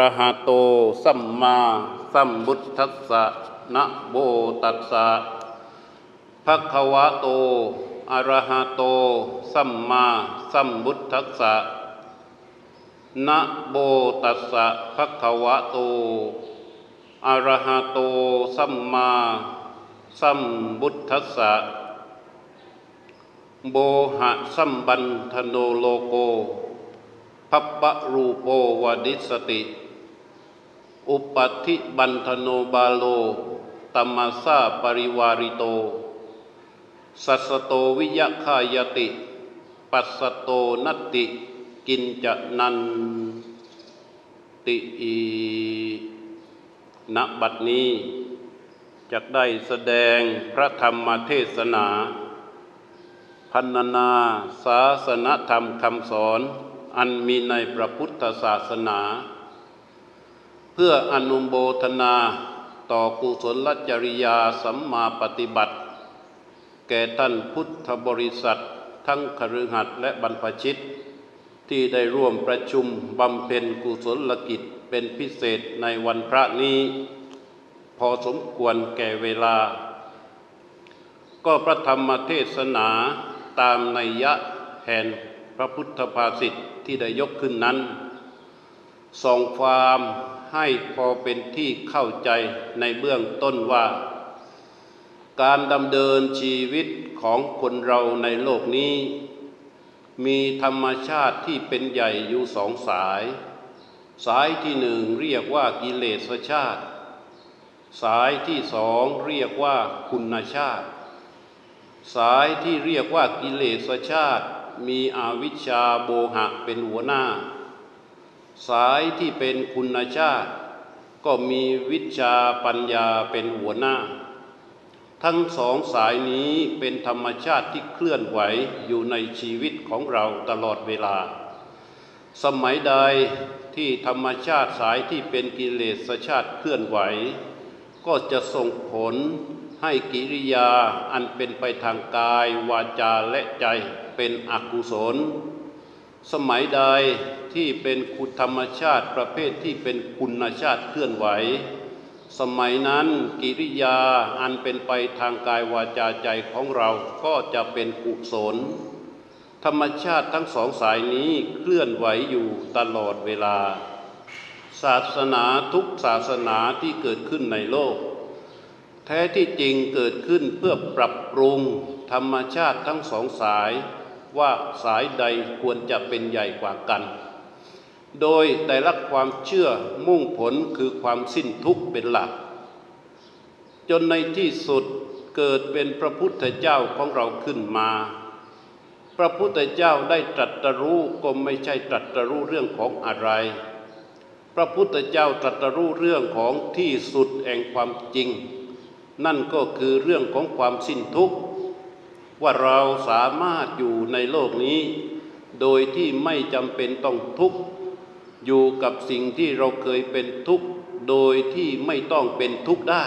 ระหะโตสัมมาสัมพุทธัสสะนะโมตัสสะภะคะวะโตอะระหะโตสัมมาสัมพุทธัสสะนะโมตัสสะภะคะวะโตอะระหะโตสัมมาสัมพุทธัสสะโบหะสัมบันธโนโลโกพัปปะรูโปวดิสติ อุปัติบันธโนบาโลตัมมาสาปริวาริโต สัสโตวิยคายติ ปัสสโตนตติ กินจะนันติอีณบัดนี้จะได้แสดงพระธรรมเทศนา พันนาศาสนธรรมคำสอน อันมีในพระพุทธศาสนา เพื่ออนุโมทนาต่อกุศลจริยาสัมมาปฏิบัติ แก่ท่านพุทธบริษัท ทั้งคฤหัสถ์และบรรพชิต ที่ได้ร่วมประชุมบำเพ็ญกุศลกิจเป็นพิเศษในวันพระนี้ พอสมควรแก่เวลา ก็พระธรรมเทศนาตามนัยยะแห่งพระพุทธภาษิตที่ได้ยกขึ้นนั้นส่องความ ให้พอเป็นที่เข้าใจในเบื้องต้นว่า การดำเนินชีวิตของคนเราในโลกนี้ มีธรรมชาติที่เป็นใหญ่อยู่สองสาย สายที่หนึ่งเรียกว่ากิเลสชาติ สายที่สองเรียกว่าคุณชาติ สายที่เรียกว่ากิเลสชาติ มีอวิชชาโบหะเป็นหัวหน้า สายที่เป็นคุณชาติ ก็มีวิชาปัญญาเป็นหัวหน้า ทั้งสองสายนี้เป็นธรรมชาติที่เคลื่อนไหวอยู่ในชีวิตของเราตลอดเวลา สมัยใดที่ธรรมชาติสายที่เป็นกิเลสชาติเคลื่อนไหว ก็จะส่งผลให้กิริยาอันเป็นไปทางกายวาจาและใจเป็นอกุศล สมัยใด ที่เป็นคุณธรรมชาติประเภทที่เป็นคุณชาติเคลื่อนไหว สมัยนั้นกิริยาอันเป็นไปทางกายวาจาใจของเราก็จะเป็นกุศลธรรมชาติทั้งสองสายนี้เคลื่อนไหวอยู่ตลอดเวลา ศาสนาทุกศาสนาที่เกิดขึ้นในโลก แท้ที่จริงเกิดขึ้นเพื่อปรับปรุงธรรมชาติทั้งสองสายว่าสายใดควรจะเป็นใหญ่กว่ากัน โดยแต่ละความเชื่อมุ่งผลคือความสิ้นทุกข์เป็นหลัก จนในที่สุดเกิดเป็นพระพุทธเจ้าของเราขึ้นมา พระพุทธเจ้าได้ตรัสรู้ก็ไม่ใช่ตรัสรู้เรื่องของอะไร พระพุทธเจ้าตรัสรู้เรื่องของที่สุดแห่งความจริง นั่นก็คือเรื่องของความสิ้นทุกข์ ว่าเราสามารถอยู่ในโลกนี้ โดยที่ไม่จำเป็นต้องทุกข์ อยู่กับสิ่งที่เราเคยเป็นทุกข์โดยที่ไม่ต้องเป็นทุกข์ได้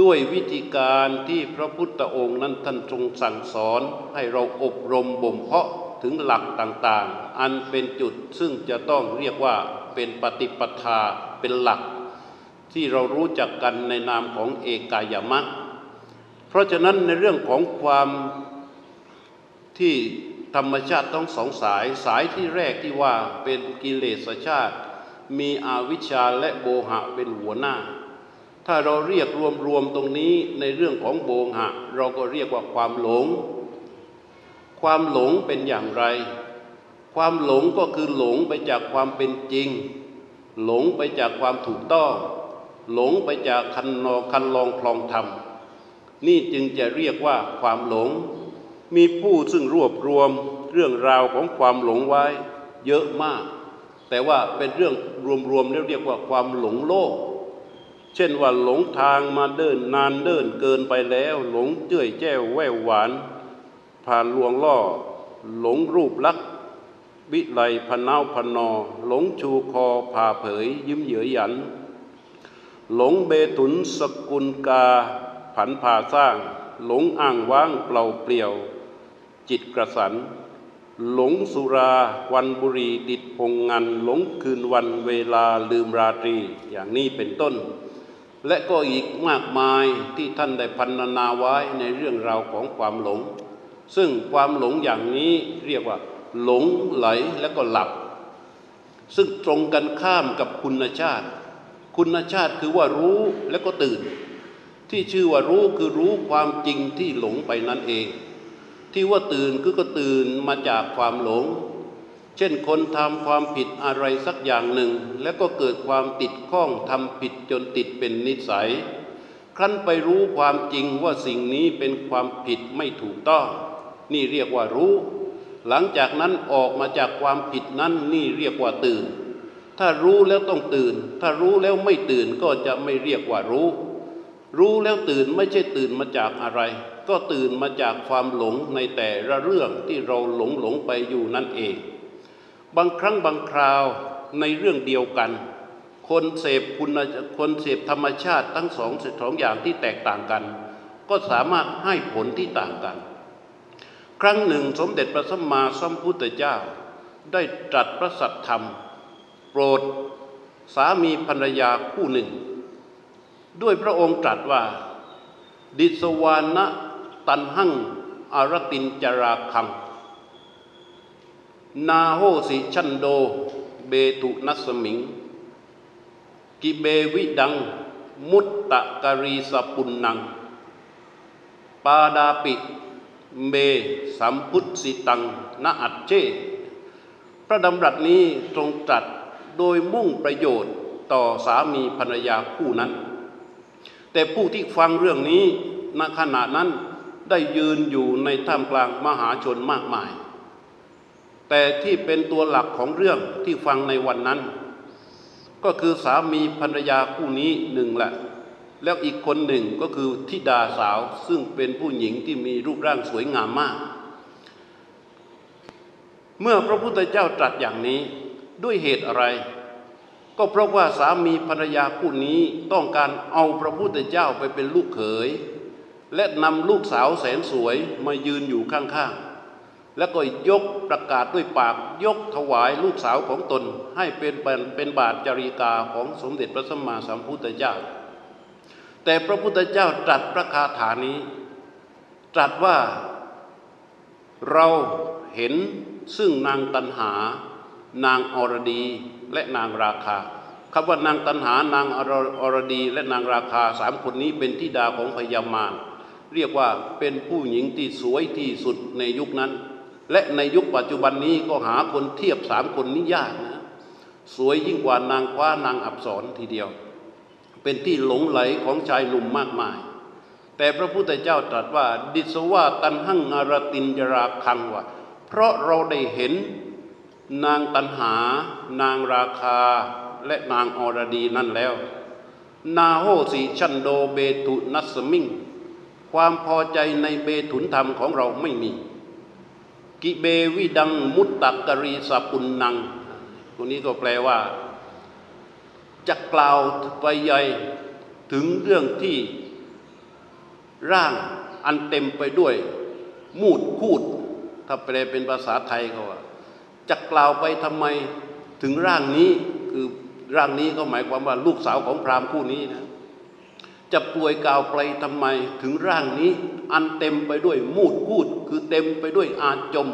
ด้วยวิธีการที่พระพุทธองค์นั้นท่านทรงสั่งสอนให้เราอบรมบ่มเพาะถึงหลักต่างๆ อันเป็นจุดซึ่งจะต้องเรียกว่าเป็นปฏิปทาเป็นหลัก ที่เรารู้จักกันในนามของเอกายมะ เพราะฉะนั้นในเรื่องของความที่ ธรรมชาติต้องสองสายสายที่แรกที่ว่าเป็นกิเลสชาติ มีอวิชชาและโบหะเป็นหัวหน้า ถ้าเราเรียกรวมๆตรงนี้ในเรื่องของโบหะ เราก็เรียกว่าความหลง ความหลงเป็นอย่างไร ความหลงก็คือหลงไปจากความเป็นจริง หลงไปจากความถูกต้อง หลงไปจากคันนอคันลองคลองธรรมนี่จึงจะเรียกว่าความหลง มีผู้ซึ่งรวบรวมเรื่องราวของความหลงไว้เยอะมาก แต่ว่าเป็นเรื่องรวมๆแล้วเรียกว่าความหลงโลก เช่นว่าหลงทางมาเดินนานเดินเกินไปแล้ว หลงเจ้ยแจ้วแววหวาน ผ่านลวงล่อ หลงรูปลักษณ์วิไลพนาวพนอ หลงชูคอผ่าเผย ยิ้มเหยื่อหยัน หลงเบตุนสกุลกา ผันผ่าสร้าง หลงอ่างว่างเปล่าเปลี่ยว จิตกระสัน หลงสุราวันบุรีติดพงงันหลงคืนวันเวลาลืมราตรีอย่างนี้เป็นต้น และก็อีกมากมายที่ท่านได้พันนาไว้ในเรื่องราวของความหลง ซึ่งความหลงอย่างนี้เรียกว่า หลงไหลและก็หลับ ซึ่งตรงกันข้ามกับคุณชาติ คุณชาติคือว่ารู้และก็ตื่นที่ชื่อว่ารู้คือรู้ความจริงที่หลงไปนั่นเอง ที่ว่าตื่นคือก็ตื่นมาจากความหลง เช่นคนทำความผิดอะไรสักอย่างหนึ่ง แล้วก็เกิดความติดข้องทำผิดจนติดเป็นนิสัย ครั้นไปรู้ความจริงว่าสิ่งนี้เป็นความผิดไม่ถูกต้อง นี่เรียกว่ารู้ หลังจากนั้นออกมาจากความผิดนั้นนี่เรียกว่าตื่น ถ้ารู้แล้วต้องตื่น ถ้ารู้แล้วไม่ตื่นก็จะไม่เรียกว่ารู้ รู้แล้วตื่นไม่ใช่ตื่นมาจากอะไร ก็ตื่นมาจากความหลงในแต่ละเรื่องที่เราหลงหลงไปอยู่นั่นเอง บางครั้งบางคราวในเรื่องเดียวกัน คนเสพคุณคนเสพธรรมชาติทั้งสองสองอย่างที่แตกต่างกัน ก็สามารถให้ผลที่ต่างกัน ครั้งหนึ่งสมเด็จพระสัมมาสัมพุทธเจ้า ได้ตรัสพระสัทธรรม โปรดสามีภรรยาคู่หนึ่ง ด้วยพระองค์ตรัสว่า ดิสวานะตันหังอารตินจราคัง นาโหสิชันโด เบตุนัสมิง กิเบวิดัง มุตตะกรีสปุนนัง ปาดาปิเมสัมพุทสิตังนาอัจเจ พระดำรัสนี้ทรงตรัสโดยมุ่งประโยชน์ต่อสามีภรรยาคู่นั้น แต่ผู้ที่ฟังเรื่องนี้ณขณะนั้นได้ยืนอยู่ในท่ามกลางมหาชนมากมาย แต่ที่เป็นตัวหลักของเรื่องที่ฟังในวันนั้น ก็คือสามีภรรยาคู่นี้หนึ่งแหละ แล้วอีกคนหนึ่งก็คือทิดาสาวซึ่งเป็นผู้หญิงที่มีรูปร่างสวยงามมาก เมื่อพระพุทธเจ้าตรัสอย่างนี้ด้วยเหตุอะไร ก็เพราะว่าสามีภรรยาคู่นี้ต้องการเอาพระพุทธเจ้าไปเป็นลูกเขย และนำลูกสาวแสนสวยมายืนอยู่ข้างๆ แล้วก็ยกประกาศด้วยปากยกถวายลูกสาวของตนให้เป็นเป็นบาทจริกาของสมเด็จพระสัมมาสัมพุทธเจ้า แต่พระพุทธเจ้าตรัสพระคาถานี้ ตรัสว่าเราเห็นซึ่งนางตันหานางอรดี และนางราคาคำว่านางตันหานางอรดี และนางราคาสามคนนี้เป็นทิดาของพญามารเรียกว่าเป็นผู้หญิงที่สวยที่สุดในยุคนั้น และในยุคปัจจุบันนี้ก็หาคนเทียบสามคนนี้ยากนะสวยยิ่งกว่านางคว้านางอับสรทีเดียว เป็นที่หลงไหลของชายหนุ่มมากมาย แต่พระพุทธเจ้าตรัสว่า ดิสวาตันหังอารตินจราคังว่าเพราะเราได้เห็น นางตันหา นางราคา และนางอรดีนั่นแล้ว นาโหสีชันโดเบตุนัสมิง ความพอใจในเบถุนธรรมของเราไม่มี กิเบวิดังมุตตักรีสปุนนังตัวนี้ก็แปลว่า จะกล่าวไปใหญ่ถึงเรื่องที่ร่างอันเต็มไปด้วย มูดคูด ถ้าแปลเป็นภาษาไทยเขาว่า จะกล่าวไปทำไมถึงร่างนี้คือร่างนี้ก็หมายความว่าลูกสาวของพราหมณ์คู่นี้นะจะป่วยกล่าวไปทำไมถึงร่างนี้ อันเต็มไปด้วยมูดพูด คือเต็มไปด้วยอาจม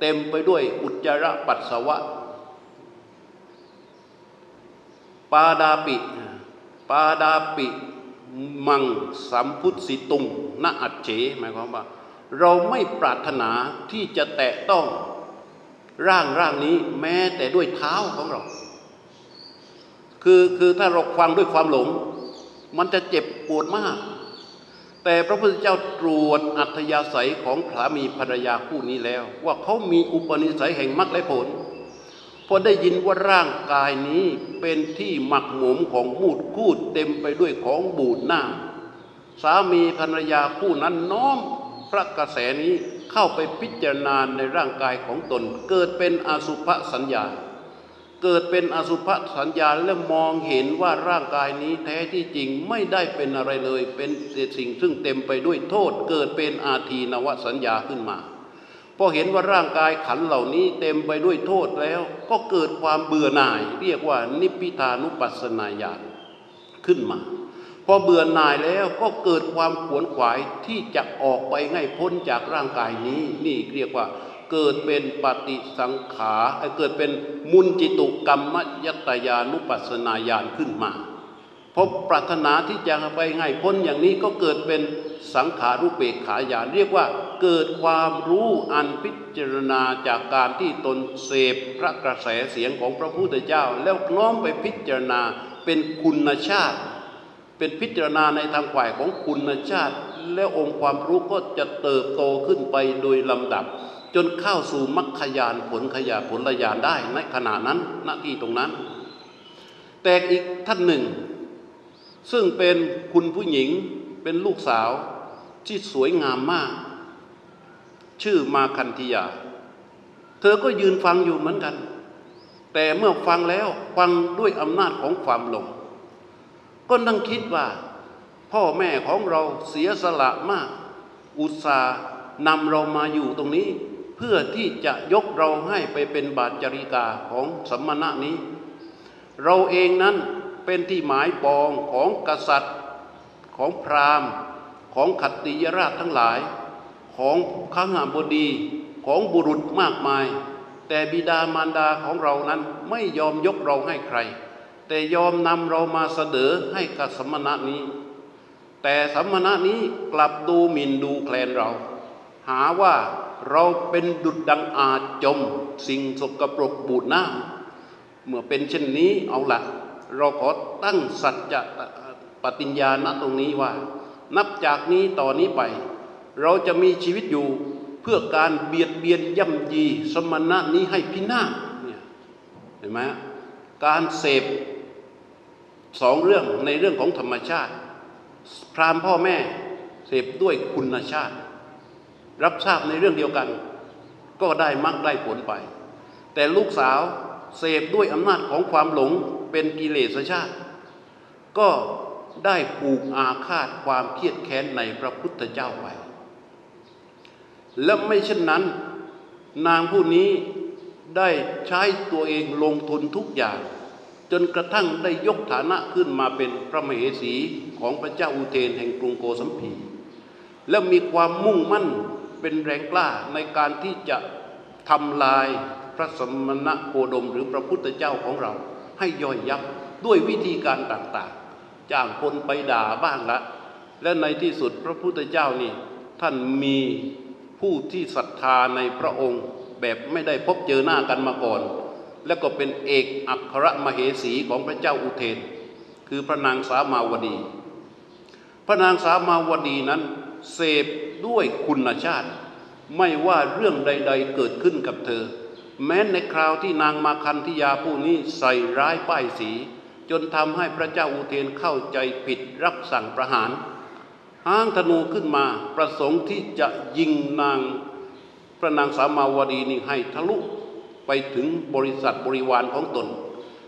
เต็มไปด้วยอุจจาระปัสสาวะ ปาดาปิ ปาดาปิมังสัมพุทธสิตุงณอัจเฉหมายความว่า เราไม่ปรารถนาที่จะแตะต้อง ร่างร่างนี้แม้แต่ด้วยเท้าของเรา คือคือถ้าเราฟังด้วยความหลง มันจะเจ็บปวดมาก แต่พระพุทธเจ้าตรวจอัธยาศัยของสามีภรรยาคู่นี้แล้ว ว่าเขามีอุปนิสัยแห่งมรรคและผลพอได้ยินว่าร่างกายนี้เป็นที่หมักหมมของมูดคูดเต็มไปด้วยของบูดหน้า สามีภรรยาคู่นั้นน้อมพระกระแสนี้ เข้าไปพิจารณาในร่างกายของตน เกิดเป็นอสุภสัญญา เกิดเป็นอสุภสัญญาและมองเห็นว่าร่างกายนี้แท้ที่จริงไม่ได้เป็นอะไรเลย เป็นสิ่งซึ่งเต็มไปด้วยโทษ เกิดเป็นอาทีนวสัญญาขึ้นมาพอเห็นว่าร่างกายขันเหล่านี้เต็มไปด้วยโทษแล้ว ก็เกิดความเบื่อหน่าย เรียกว่านิพพิทานุปัสสนาญาณขึ้นมา อเบื่อหน่ายแล้วก็เกิดความขวนขวายที่จะออกไปง่ายพ้นจากร่างกายนี้ นี่เรียกว่าเกิดเป็นปฏิสังขารเกิดเป็นมุนจิตุกรรมยัตยานุปัสนาญาณขึ้นมาพบปรารถนาที่จะไปง่ายพ้นอย่างนี้ก็เกิดเป็นสังขารุเบกขาญาณเรียกว่าเกิดความรู้อันพิจารณาจากการที่ตนเสพพระกระแสเสียงของพระพุทธเจ้า แล้วน้อมไปพิจารณาเป็นคุณชาติ เป็นพิจารณาในทางฝ่ายของคุณชาติ แล้วองค์ความรู้ก็จะเติบโตขึ้นไปโดยลำดับ จนเข้าสู่มรรคยานผลขยาผลยานได้ในขณะนั้นณที่ตรงนั้น แต่อีกท่านหนึ่ง ซึ่งเป็นคุณผู้หญิงเป็นลูกสาวที่สวยงามมาก ชื่อมาคันธิยา เธอก็ยืนฟังอยู่เหมือนกัน แต่เมื่อฟังแล้วฟังด้วยอำนาจของความหลง ก็นั่งคิดว่า พ่อแม่ของเราเสียสละมาก อุตส่าห์นำเรามาอยู่ตรงนี้ เพื่อที่จะยกเราให้ไปเป็นบาทจริกาของสมณะนี้ เราเองนั้นเป็นที่หมายปองของกษัตริย์ของพราหมณ์ของขัตติยราชทั้งหลาย ของข้างหบดีของบุรุษมากมาย แต่บิดามารดาของเรานั้นไม่ยอมยกเราให้ใคร แต่ยอมนำเรามาเสดอให้กับสมณะนี้ แต่สมณะนี้กลับดูหมิ่นดูแคลนเรา หาว่าเราเป็นดุจดังอาจจม สิ่งสกปรกบูดหน้า เมื่อเป็นเช่นนี้เอาละเราขอตั้งสัจจะปฏิญญาณตรงนี้ว่า นับจากนี้ต่อนนี้ไป เราจะมีชีวิตอยู่เพื่อการเบียดเบียนย่ำยีสมณะนี้ให้พินาศเนี่ยเห็นไหมการเสพ สองเรื่องในเรื่องของธรรมชาติ พรามพ่อแม่เสพด้วยคุณชาติ รับทราบในเรื่องเดียวกัน ก็ได้มักได้ผลไป แต่ลูกสาวเสพด้วยอำนาจของความหลงเป็นกิเลสชาติ ก็ได้ผูกอาฆาตความเครียดแค้นในพระพุทธเจ้าไว้และไม่เช่นนั้น นางผู้นี้ได้ใช้ตัวเองลงทุนทุกอย่าง จนกระทั่งได้ยกฐานะขึ้นมาเป็นพระมเหสีของพระเจ้าอุเทนแห่งกรุงโกสัมพี และมีความมุ่งมั่นเป็นแรงกล้าในการที่จะทำลายพระสมณะโคดมหรือพระพุทธเจ้าของเรา ให้ย่อยยับด้วยวิธีการต่างๆ จ้างคนไปด่าบ้างละ และในที่สุดพระพุทธเจ้านี่ท่านมีผู้ที่ศรัทธาในพระองค์แบบไม่ได้พบเจอหน้ากันมาก่อน แล้วก็เป็นเอกอัครมเหสีของพระเจ้าอุเทน คือพระนางสามาวดี พระนางสามาวดีนั้นเสพด้วยคุณชาติ ไม่ว่าเรื่องใด ๆ เกิดขึ้นกับเธอ แม้ในคราวที่นางมาคันธิยาผู้นี้ใส่ร้ายป้ายสี จนทำให้พระเจ้าอุเทนเข้าใจผิดรับสั่งประหารห้างธนูขึ้นมาประสงค์ที่จะยิงนางพระนางสามาวดีนี่ให้ทะลุ ไปถึงบริษัทบริวารของตน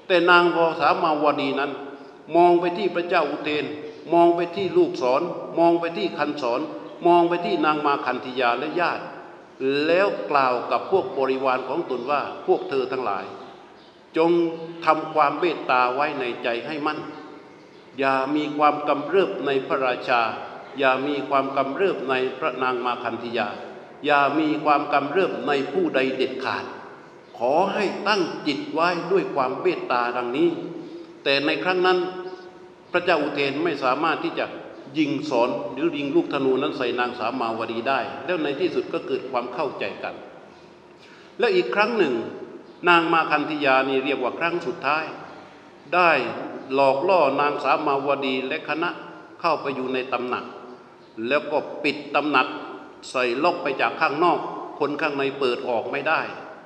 แต่นางพอสามาวดีนั้น มองไปที่พระเจ้าอุเทน มองไปที่ลูกศร มองไปที่คันศร มองไปที่นางมาคันธยาและญาติ แล้วกล่าวกับพวกบริวารของตนว่าพวกเธอทั้งหลาย จงทำความเมตตาไว้ในใจให้มั่น อย่ามีความกำเริบในพระราชา อย่ามีความกำเริบในพระนางมาคันธยาอย่ามีความกำเริบในผู้ใดเด็ดขาด ขอให้ตั้งจิตไว้ด้วยความเมตตาดังนี้ แต่ในครั้งนั้นพระเจ้าอุเทนไม่สามารถที่จะยิงสอนหรือยิงลูกธนูนั้นใส่นางสามาวดีได้ แล้วในที่สุดก็เกิดความเข้าใจกัน และอีกครั้งหนึ่ง นางมาคันธยานี่เรียกว่าครั้งสุดท้าย ได้หลอกล่อนางสามาวดีและคณะเข้าไปอยู่ในตำหนัก แล้วก็ปิดตำหนักใส่ล็อกไปจากข้างนอก คนข้างในเปิดออกไม่ได้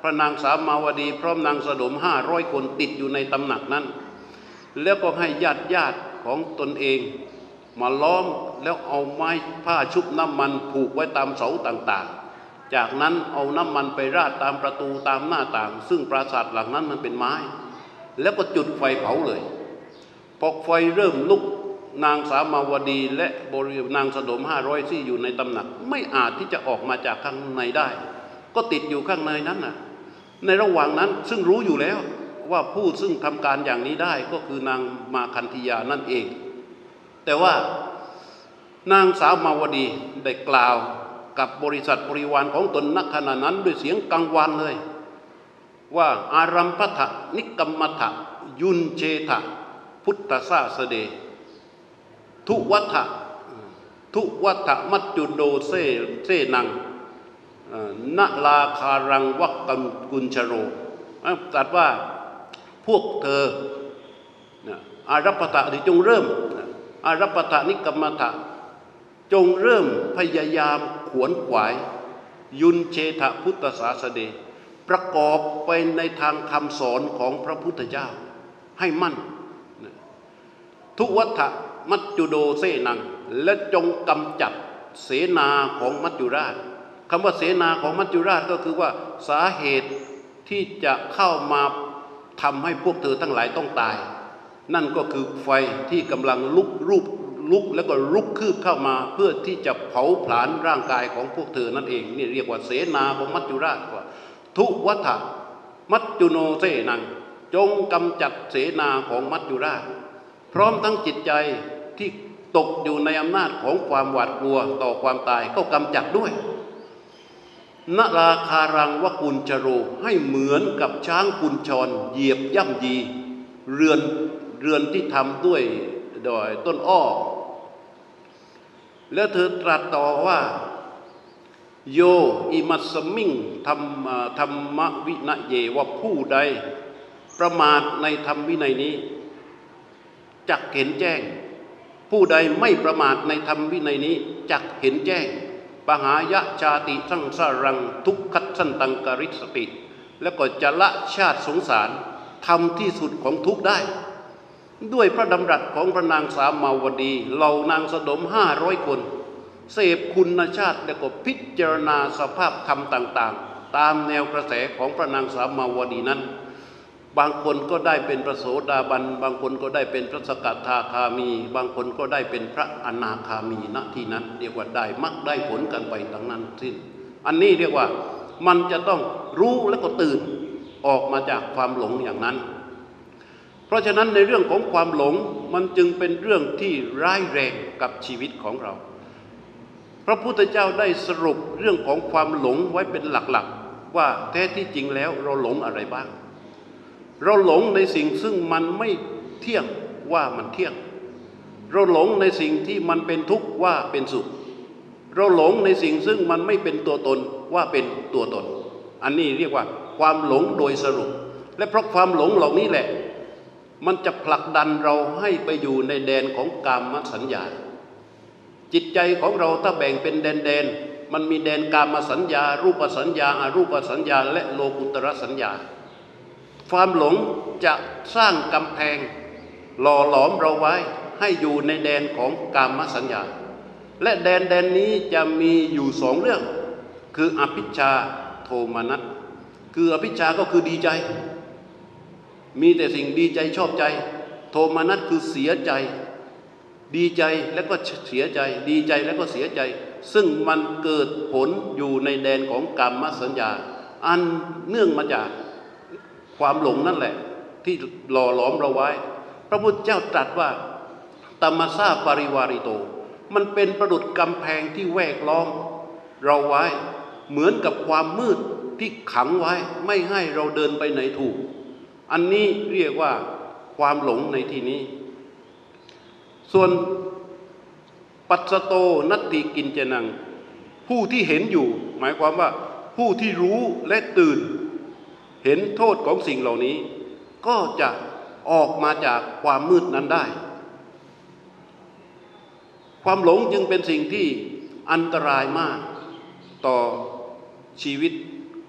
ระนางสามาวดี พร้อมนางสดมห้าร้อยคนติดอยู่ในตำหนักนั้น แล้วก็ให้ญาติญาติของตนเอง มาล้อมแล้วเอาไม้ผ้าชุบน้ำมันผูกไว้ตามเสาต่างๆ จากนั้นเอาน้ำมันไปราดตามประตูตามหน้าต่าง ซึ่งปราสาทหลังนั้นมันเป็นไม้ แล้วก็จุดไฟเผาเลยพอไฟเริ่มลุกนางสามาวดี และบรินางสดมห้าร้อยที่อยู่ในตำหนัก ไม่อาจที่จะออกมาจากข้างในได้ ก็ติดอยู่ข้างในนั้นน่ะ ในระหว่างนั้นซึ่งรู้อยู่แล้วว่าผู้ซึ่งทำการอย่างนี้ได้ก็คือนางมาคันธยานั่นเอง แต่ว่านางสาวมาวดีได้กล่าวกับบริษัทบริวารของตนนักขณะนั้นด้วยเสียงกังวานเลย ว่าอารัมพทะนิกรรมทะยุนเชทะพุทธสาสเด ทุวัฏะทุวัฏมัจจุโดเซเซนัง นาลาคารังวักกัมกุญชโรตัดว่าพวกเธออารัปตะที่จงเริ่มอารัปตะนิกรรมตะจงเริ่มพยายามขวนขวาย ยุนเชทพุทธศาสเดประกอบไปในทางคำสอนของพระพุทธเจ้าให้มั่น ทุวัฏมัจจุโดเซนัง และจงกำจัดเสนาของมัจจุราช คำว่าเสนาของมัจจุราชก็คือว่าสาเหตุที่จะเข้ามาทำให้พวกเธอทั้งหลายต้องตาย นั่นก็คือไฟที่กำลังลุกรูปลุกแล้วก็ลุกคืบเข้ามา เพื่อที่จะเผาผลาญร่างกายของพวกเธอนั่นเองนี่เรียกว่าเสนาของมัจจุราชว่า ทุวัฏมัจจุโนเสนัง จงกำจัดเสนาของมัจจุราช พร้อมทั้งจิตใจที่ตกอยู่ในอำนาจของความหวาดกลัวต่อความตายก็กำจัดด้วย นราคารังวกุลจโรให้เหมือนกับช้างกุญชรเหยียบย่ำยี เรือนเรือนที่ทำด้วยดอยต้นอ้อ แล้วเธอตรัสต่อว่า โยอิมัสมิงธรรมธรรมวินเยว่าผู้ใด ประมาทในธรรมวินัยนี้จักเห็นแจ้ง ผู้ใดไม่ประมาทในธรรมวินัยนี้จักเห็นแจ้ง ปหายะชาติทั้งสรังทุกขัดสันตังกริสติ แล้วก็จะละชาติสงสารทำที่สุดของทุกได้ ด้วยพระดำรัสของพระนางสามาวดี เหล่านางสดมห้าร้อยคน เสพคุณชาติแล้วก็พิจารณาสภาพธรรมต่าง ๆ ตามแนวกระแสของพระนางสามาวดีนั้น บางคนก็ได้เป็นพระโสดาบัน บางคนก็ได้เป็นพระสกทาคามี บางคนก็ได้เป็นพระอนาคามีณที่นั้น เรียกว่าได้มักได้ผลกันไปทั้งนั้นสิ้น อันนี้เรียกว่ามันจะต้องรู้แล้วก็ตื่นออกมาจากความหลงอย่างนั้น เพราะฉะนั้นในเรื่องของความหลงมันจึงเป็นเรื่องที่ร้ายแรงกับชีวิตของเรา พระพุทธเจ้าได้สรุปเรื่องของความหลงไว้เป็นหลักๆ ว่าแท้ที่จริงแล้วเราหลงอะไรบ้าง เราหลงในสิ่งซึ่งมันไม่เที่ยงว่ามันเที่ยง เราหลงในสิ่งที่มันเป็นทุกข์ว่าเป็นสุข เราหลงในสิ่งซึ่งมันไม่เป็นตัวตนว่าเป็นตัวตน อันนี้เรียกว่าความหลงโดยสรุป และเพราะความหลงเหล่านี้แหละ มันจะผลักดันเราให้ไปอยู่ในแดนของกามสัญญา จิตใจของเราถ้าแบ่งเป็นแดนแดนมันมีแดนกามสัญญา รูปสัญญาอารูปสัญญา และโลกุตระสัญญา ความหลงจะสร้างกำแพง หล่อหลอมเราไว้ให้อยู่ในแดนของกามสัญญา และแดนแดนนี้จะมีอยู่สองเรื่อง คืออภิชาโทมนัสคืออภิชาก็คือดีใจ มีแต่สิ่งดีใจชอบใจ โทมนัสคือเสียใจ ดีใจแล้วก็เสียใจ ดีใจแล้วก็เสียใจ ซึ่งมันเกิดผลอยู่ในแดนของกรรมสัญญา อันเนื่องมาจาก ความหลงนั่นแหละ ที่หล่อหลอมเราไว้ พระพุทธเจ้าตรัสว่าตมซาปริวาริโต มันเป็นประดุดกำแพงที่แวกล้อม เราไว้เหมือนกับความมืดที่ขังไว้ไม่ให้เราเดินไปไหนถูก อันนี้เรียกว่าความหลงในที่นี้ ส่วนปัสโตนัตติกินเจนัง ผู้ที่เห็นอยู่ หมายความว่าผู้ที่รู้และตื่น เห็นโทษของสิ่งเหล่านี้ ก็จะออกมาจากความมืดนั้นได้ ความหลงจึงเป็นสิ่งที่อันตรายมากต่อชีวิต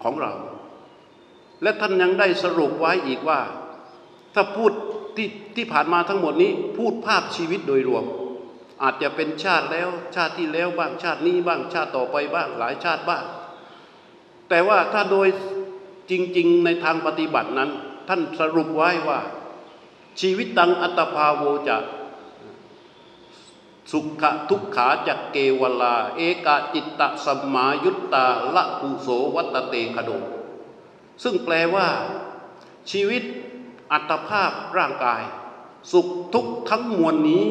ของเรา และท่านยังได้สรุปไว้อีกว่า ถ้าพูดที่ที่ผ่านมาทั้งหมดนี้ พูดภาพชีวิตโดยรวม อาจจะเป็นชาติแล้วชาติที่แล้วบ้างชาตินี้บ้างชาติต่อไปบ้างหลายชาติบ้าง แต่ว่าถ้าโดย จริง ๆ ในทางปฏิบัตินั้น ท่านสรุปไว้ว่า ชีวิตตังอัตภาโวจะสุขทุกขาจักเกวลา เอกาจิตตสมายุตตาละกุโสวัตเตคโดซึ่งแปลว่า ชีวิตอัตภาพร่างกาย สุขทุกทั้งมวลนี้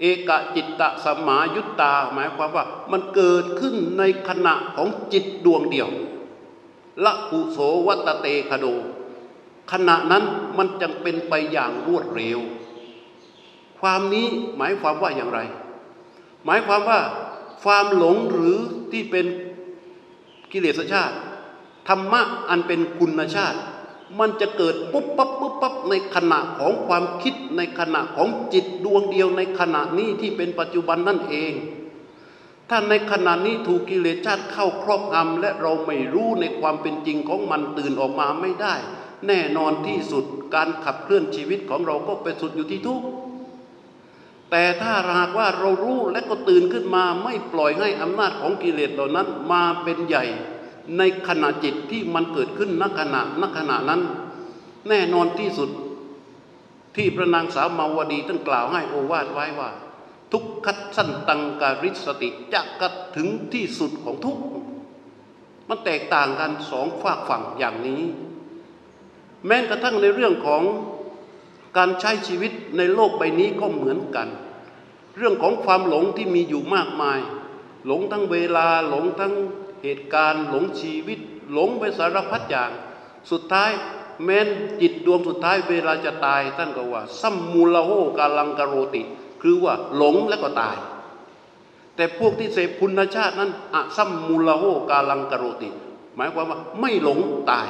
เอกจิตตสมายุตตา หมายความว่า มันเกิดขึ้นในขณะของจิตดวงเดียว ละกุโสวัตเตคโด ขณะนั้นมันจึงเป็นไปอย่างรวดเร็ว ความนี้หมายความว่าอย่างไร หมายความว่าความหลงหรือที่เป็นกิเลสชาติ ธรรมะอันเป็นคุณชาติ มันจะเกิดปุ๊บปั๊บปุ๊บปั๊บในขณะของความคิดในขณะของจิตดวงเดียวในขณะนี้ที่เป็นปัจจุบันนั่นเอง ถ้าในขณะนี้ถูกกิเลสชาติเข้าครอบงำและเราไม่รู้ในความเป็นจริงของมันตื่นออกมาไม่ได้ แน่นอนที่สุดการขับเคลื่อนชีวิตของเราก็ไปสุดอยู่ที่ทุกข์แต่ถ้าหากว่าเรารู้และก็ตื่นขึ้นมาไม่ปล่อยให้อำนาจของกิเลสเหล่านั้นมาเป็นใหญ่ ในขณะจิตที่มันเกิดขึ้นณขณะณขณะนั้น แน่นอนที่สุดที่พระนางสาวมาวดีท่านกล่าวให้โอวาทไว้ว่า ทุกขัดสั้นตังการิสติจะกระถึงที่สุดของทุกมันแตกต่างกันสองฝากฝั่งอย่างนี้ แม้กระทั่งในเรื่องของการใช้ชีวิตในโลกใบนี้ก็เหมือนกัน เรื่องของความหลงที่มีอยู่มากมาย หลงทั้งเวลาหลงทั้งเหตุการณ์ หลงชีวิต หลงไปสารพัดอย่าง สุดท้ายแม้นจิตดวงสุดท้ายเวลาจะตายท่านก็ว่า สัมมูลโหกาลังกโรติ คือว่าหลงแล้วก็ตาย แต่พวกที่เสพคุณชาตินั้นอะซัมมูลโหกาลังกโรติ หมายความว่าไม่หลงตาย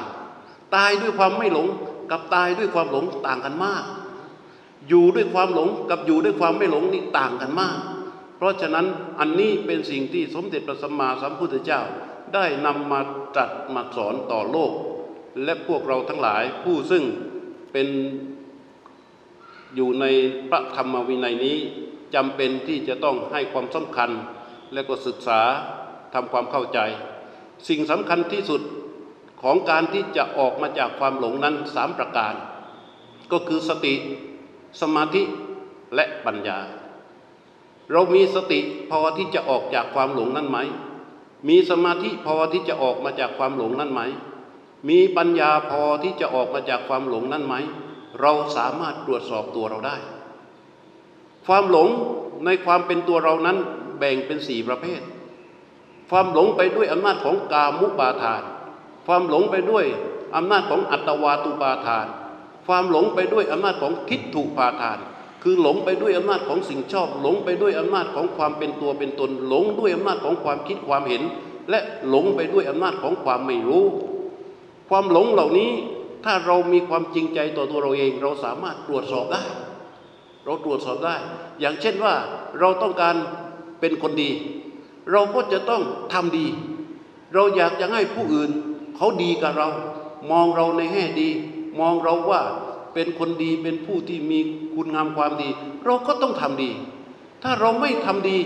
ตายด้วยความไม่หลงกับตายด้วยความหลงต่างกันมาก อยู่ด้วยความหลงกับอยู่ด้วยความไม่หลงนี่ต่างกันมาก เพราะฉะนั้นอันนี้เป็นสิ่งที่สมเด็จพระสัมมาสัมพุทธเจ้าได้นำมาตรัสมาสอนต่อโลก และพวกเราทั้งหลายผู้ซึ่งเป็น อยู่ในพระธรรมวินัยนี้จำเป็นที่จะต้องให้ความสำคัญ และก็ศึกษาทำความเข้าใจ สิ่งสำคัญที่สุดของการที่จะออกมาจากความหลงนั้นสามประการ ก็คือสติสมาธิและปัญญา เรามีสติพอที่จะออกจากความหลงนั้นไหม มีสมาธิพอที่จะออกมาจากความหลงนั้นไหม มีปัญญาพอที่จะออกมาจากความหลงนั้นไหม เราสามารถตรวจสอบตัวเราได้ ความหลงในความเป็นตัวเรานั้นแบ่งเป็นสี่ประเภท ความหลงไปด้วยอำนาจของกามุปาทาน ความหลงไปด้วยอำนาจของอัตวาตุปาทาน ความหลงไปด้วยอำนาจของทิฏฐุปาทาน คือหลงไปด้วยอำนาจของสิ่งชอบ หลงไปด้วยอำนาจของความเป็นตัวเป็นตน หลงด้วยอำนาจของความคิดความเห็น และหลงไปด้วยอำนาจของความไม่รู้ ความหลงเหล่านี้ ถ้าเรามีความจริงใจต่อตัวเราเอง เราสามารถตรวจสอบได้ เราตรวจสอบได้ อย่างเช่นว่าเราต้องการเป็นคนดี เราก็จะต้องทำดี เราอยากจะให้ผู้อื่น เขาดีกับเรา มองเราในแง่ดี มองเราว่าเป็นคนดีเป็นผู้ที่มีคุณงามความดี เราก็ต้องทำดี ถ้าเราไม่ทำดี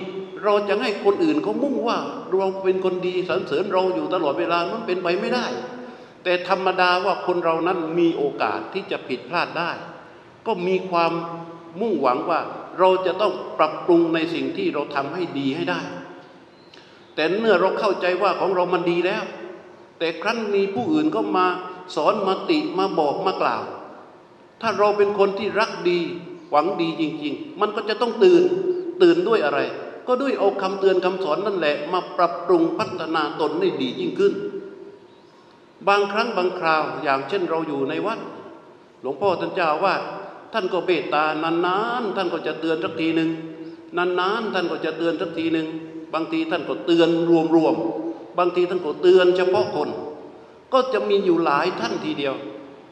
เราจะให้คนอื่นเขามุ่งว่า เราเป็นคนดีสรรเสริญเราอยู่ตลอดเวลามันเป็นไปไม่ได้ แต่ธรรมดาว่าคนเรานั้นมีโอกาสที่จะผิดพลาดได้ ก็มีความมุ่งหวังว่าเราจะต้องปรับปรุงในสิ่งที่เราทำให้ดีให้ได้ แต่เมื่อเราเข้าใจว่าของเรามันดีแล้ว แต่ครั้นมีผู้อื่นก็มาสอนมาติมาบอกมากล่าว ถ้าเราเป็นคนที่รักดีหวังดีจริง ๆ มันก็จะต้องตื่นตื่นด้วยอะไร ก็ด้วยเอาคำเตือนคำสอนนั่นแหละ มาปรับปรุงพัฒนาตนให้ดียิ่งขึ้น บางครั้งบางคราวอย่างเช่นเราอยู่ในวัด หลวงพ่อท่านเจ้าว่า ท่านก็เบตตานานๆท่านก็จะเตือนสักทีหนึ่งนานๆท่านก็จะเตือนสักทีหนึ่งบางทีท่านก็เตือนรวมๆบางทีท่านก็เตือนเฉพาะคน ก็จะมีอยู่หลายท่านทีเดียว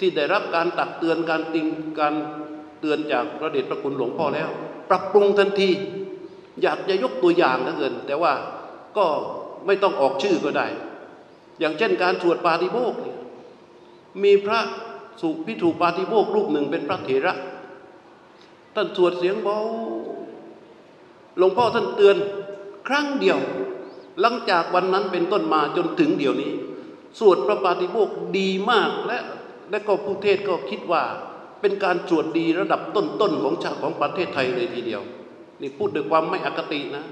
ที่ได้รับการตักเตือนการติงการเตือนจากพระเดชพระคุณหลวงพ่อแล้ว ปรับปรุงทันที อยากจะยกตัวอย่างนะเกิน แต่ว่าก็ไม่ต้องออกชื่อก็ได้ อย่างเช่นการสวดปาฏิโมกข์มีพระสุพิถูปาฏิโมกข์รูปหนึ่งเป็นพระเถระท่านสวดเสียงเบาหลวงพ่อท่านเตือนครั้งเดียว หลังจากวันนั้นเป็นต้นมาจนถึงเดี๋ยวนี้ สวดพระปาฏิโมกข์ดีมากและและก็ผู้เทศก็คิดว่าเป็นการสวดดีระดับต้นๆของชาติของประเทศไทยเลยทีเดียว นี่พูดด้วยความไม่อคตินะ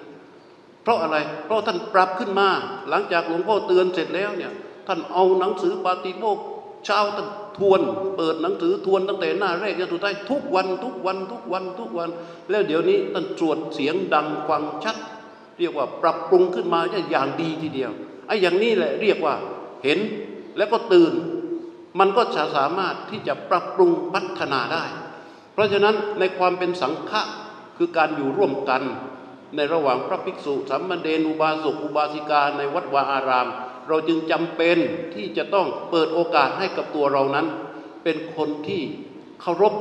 เพราะอะไร เพราะท่านปรับขึ้นมา หลังจากหลวงพ่อเตือนเสร็จแล้วเนี่ยท่านเอาหนังสือปาติโมกเช้าท่านทวน เปิดหนังสือทวนตั้งแต่หน้าแรกจนสุดท้ายทุกวันทุกวันทุกวันทุกวัน แล้วเดี๋ยวนี้ท่านตรวจเสียงดังฟังชัด เรียกว่าปรับปรุงขึ้นมาอย่างดีทีเดียวไอ้อย่างนี้แหละเรียกว่าเห็นแล้วก็ตื่น มันก็จะสามารถที่จะปรับปรุงพัฒนาได้ เพราะฉะนั้นในความเป็นสังฆะคือการอยู่ร่วมกัน ในระหว่างพระภิกษุสามเณรอุบาสกอุบาสิกาในวัดวาอาราม เราจึงจำเป็นที่จะต้องเปิดโอกาสให้กับตัวเรานั้น เป็นคนที่เคารพ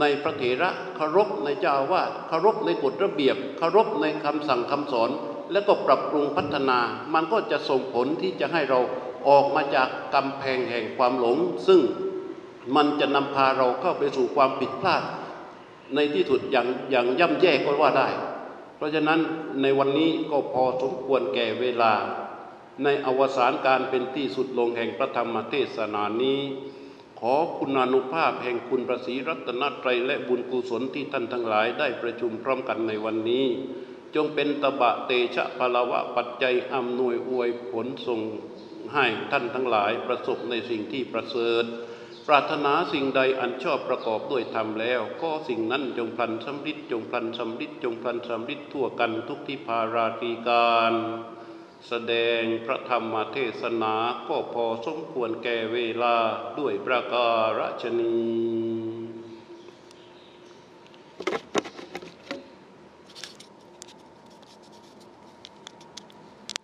ในพระเถระเคารพในเจ้าอาวาสเคารพในกฎระเบียบเคารพในคำสั่งคำสอน แล้วก็ปรับปรุงพัฒนา มันก็จะส่งผลที่จะให้เราออกมาจากกำแพงแห่งความหลง ซึ่งมันจะนำพาเราเข้าไปสู่ความผิดพลาด ในที่สุดอย่างอย่างย่ำแย่ก็ว่าได้ เพราะฉะนั้นในวันนี้ก็พอสมควรแก่เวลา ในอวสานการเป็นที่สุดลงแห่งพระธรรมเทศนานี้ ขอคุณานุภาพแห่งคุณพระศรีรัตนตรัยและบุญกุศลที่ท่านทั้งหลายได้ประชุมพร้อมกันในวันนี้ จงเป็นตบะเตชะพลวะปัจจัยอำนวยอวยผลส่งให้ท่านทั้งหลายประสบในสิ่งที่ประเสริฐ ปรารถนาสิ่งใดอันชอบประกอบด้วยธรรมแล้ว ก็สิ่งนั้นจงพลันสำลิดจงพลันสำลิดจงพลันสำลิดทั่วกันทุกที่พาราตีการ แสดงพระธรรมเทศนาก็พอสมควรแก่เวลาด้วยประการฉนี้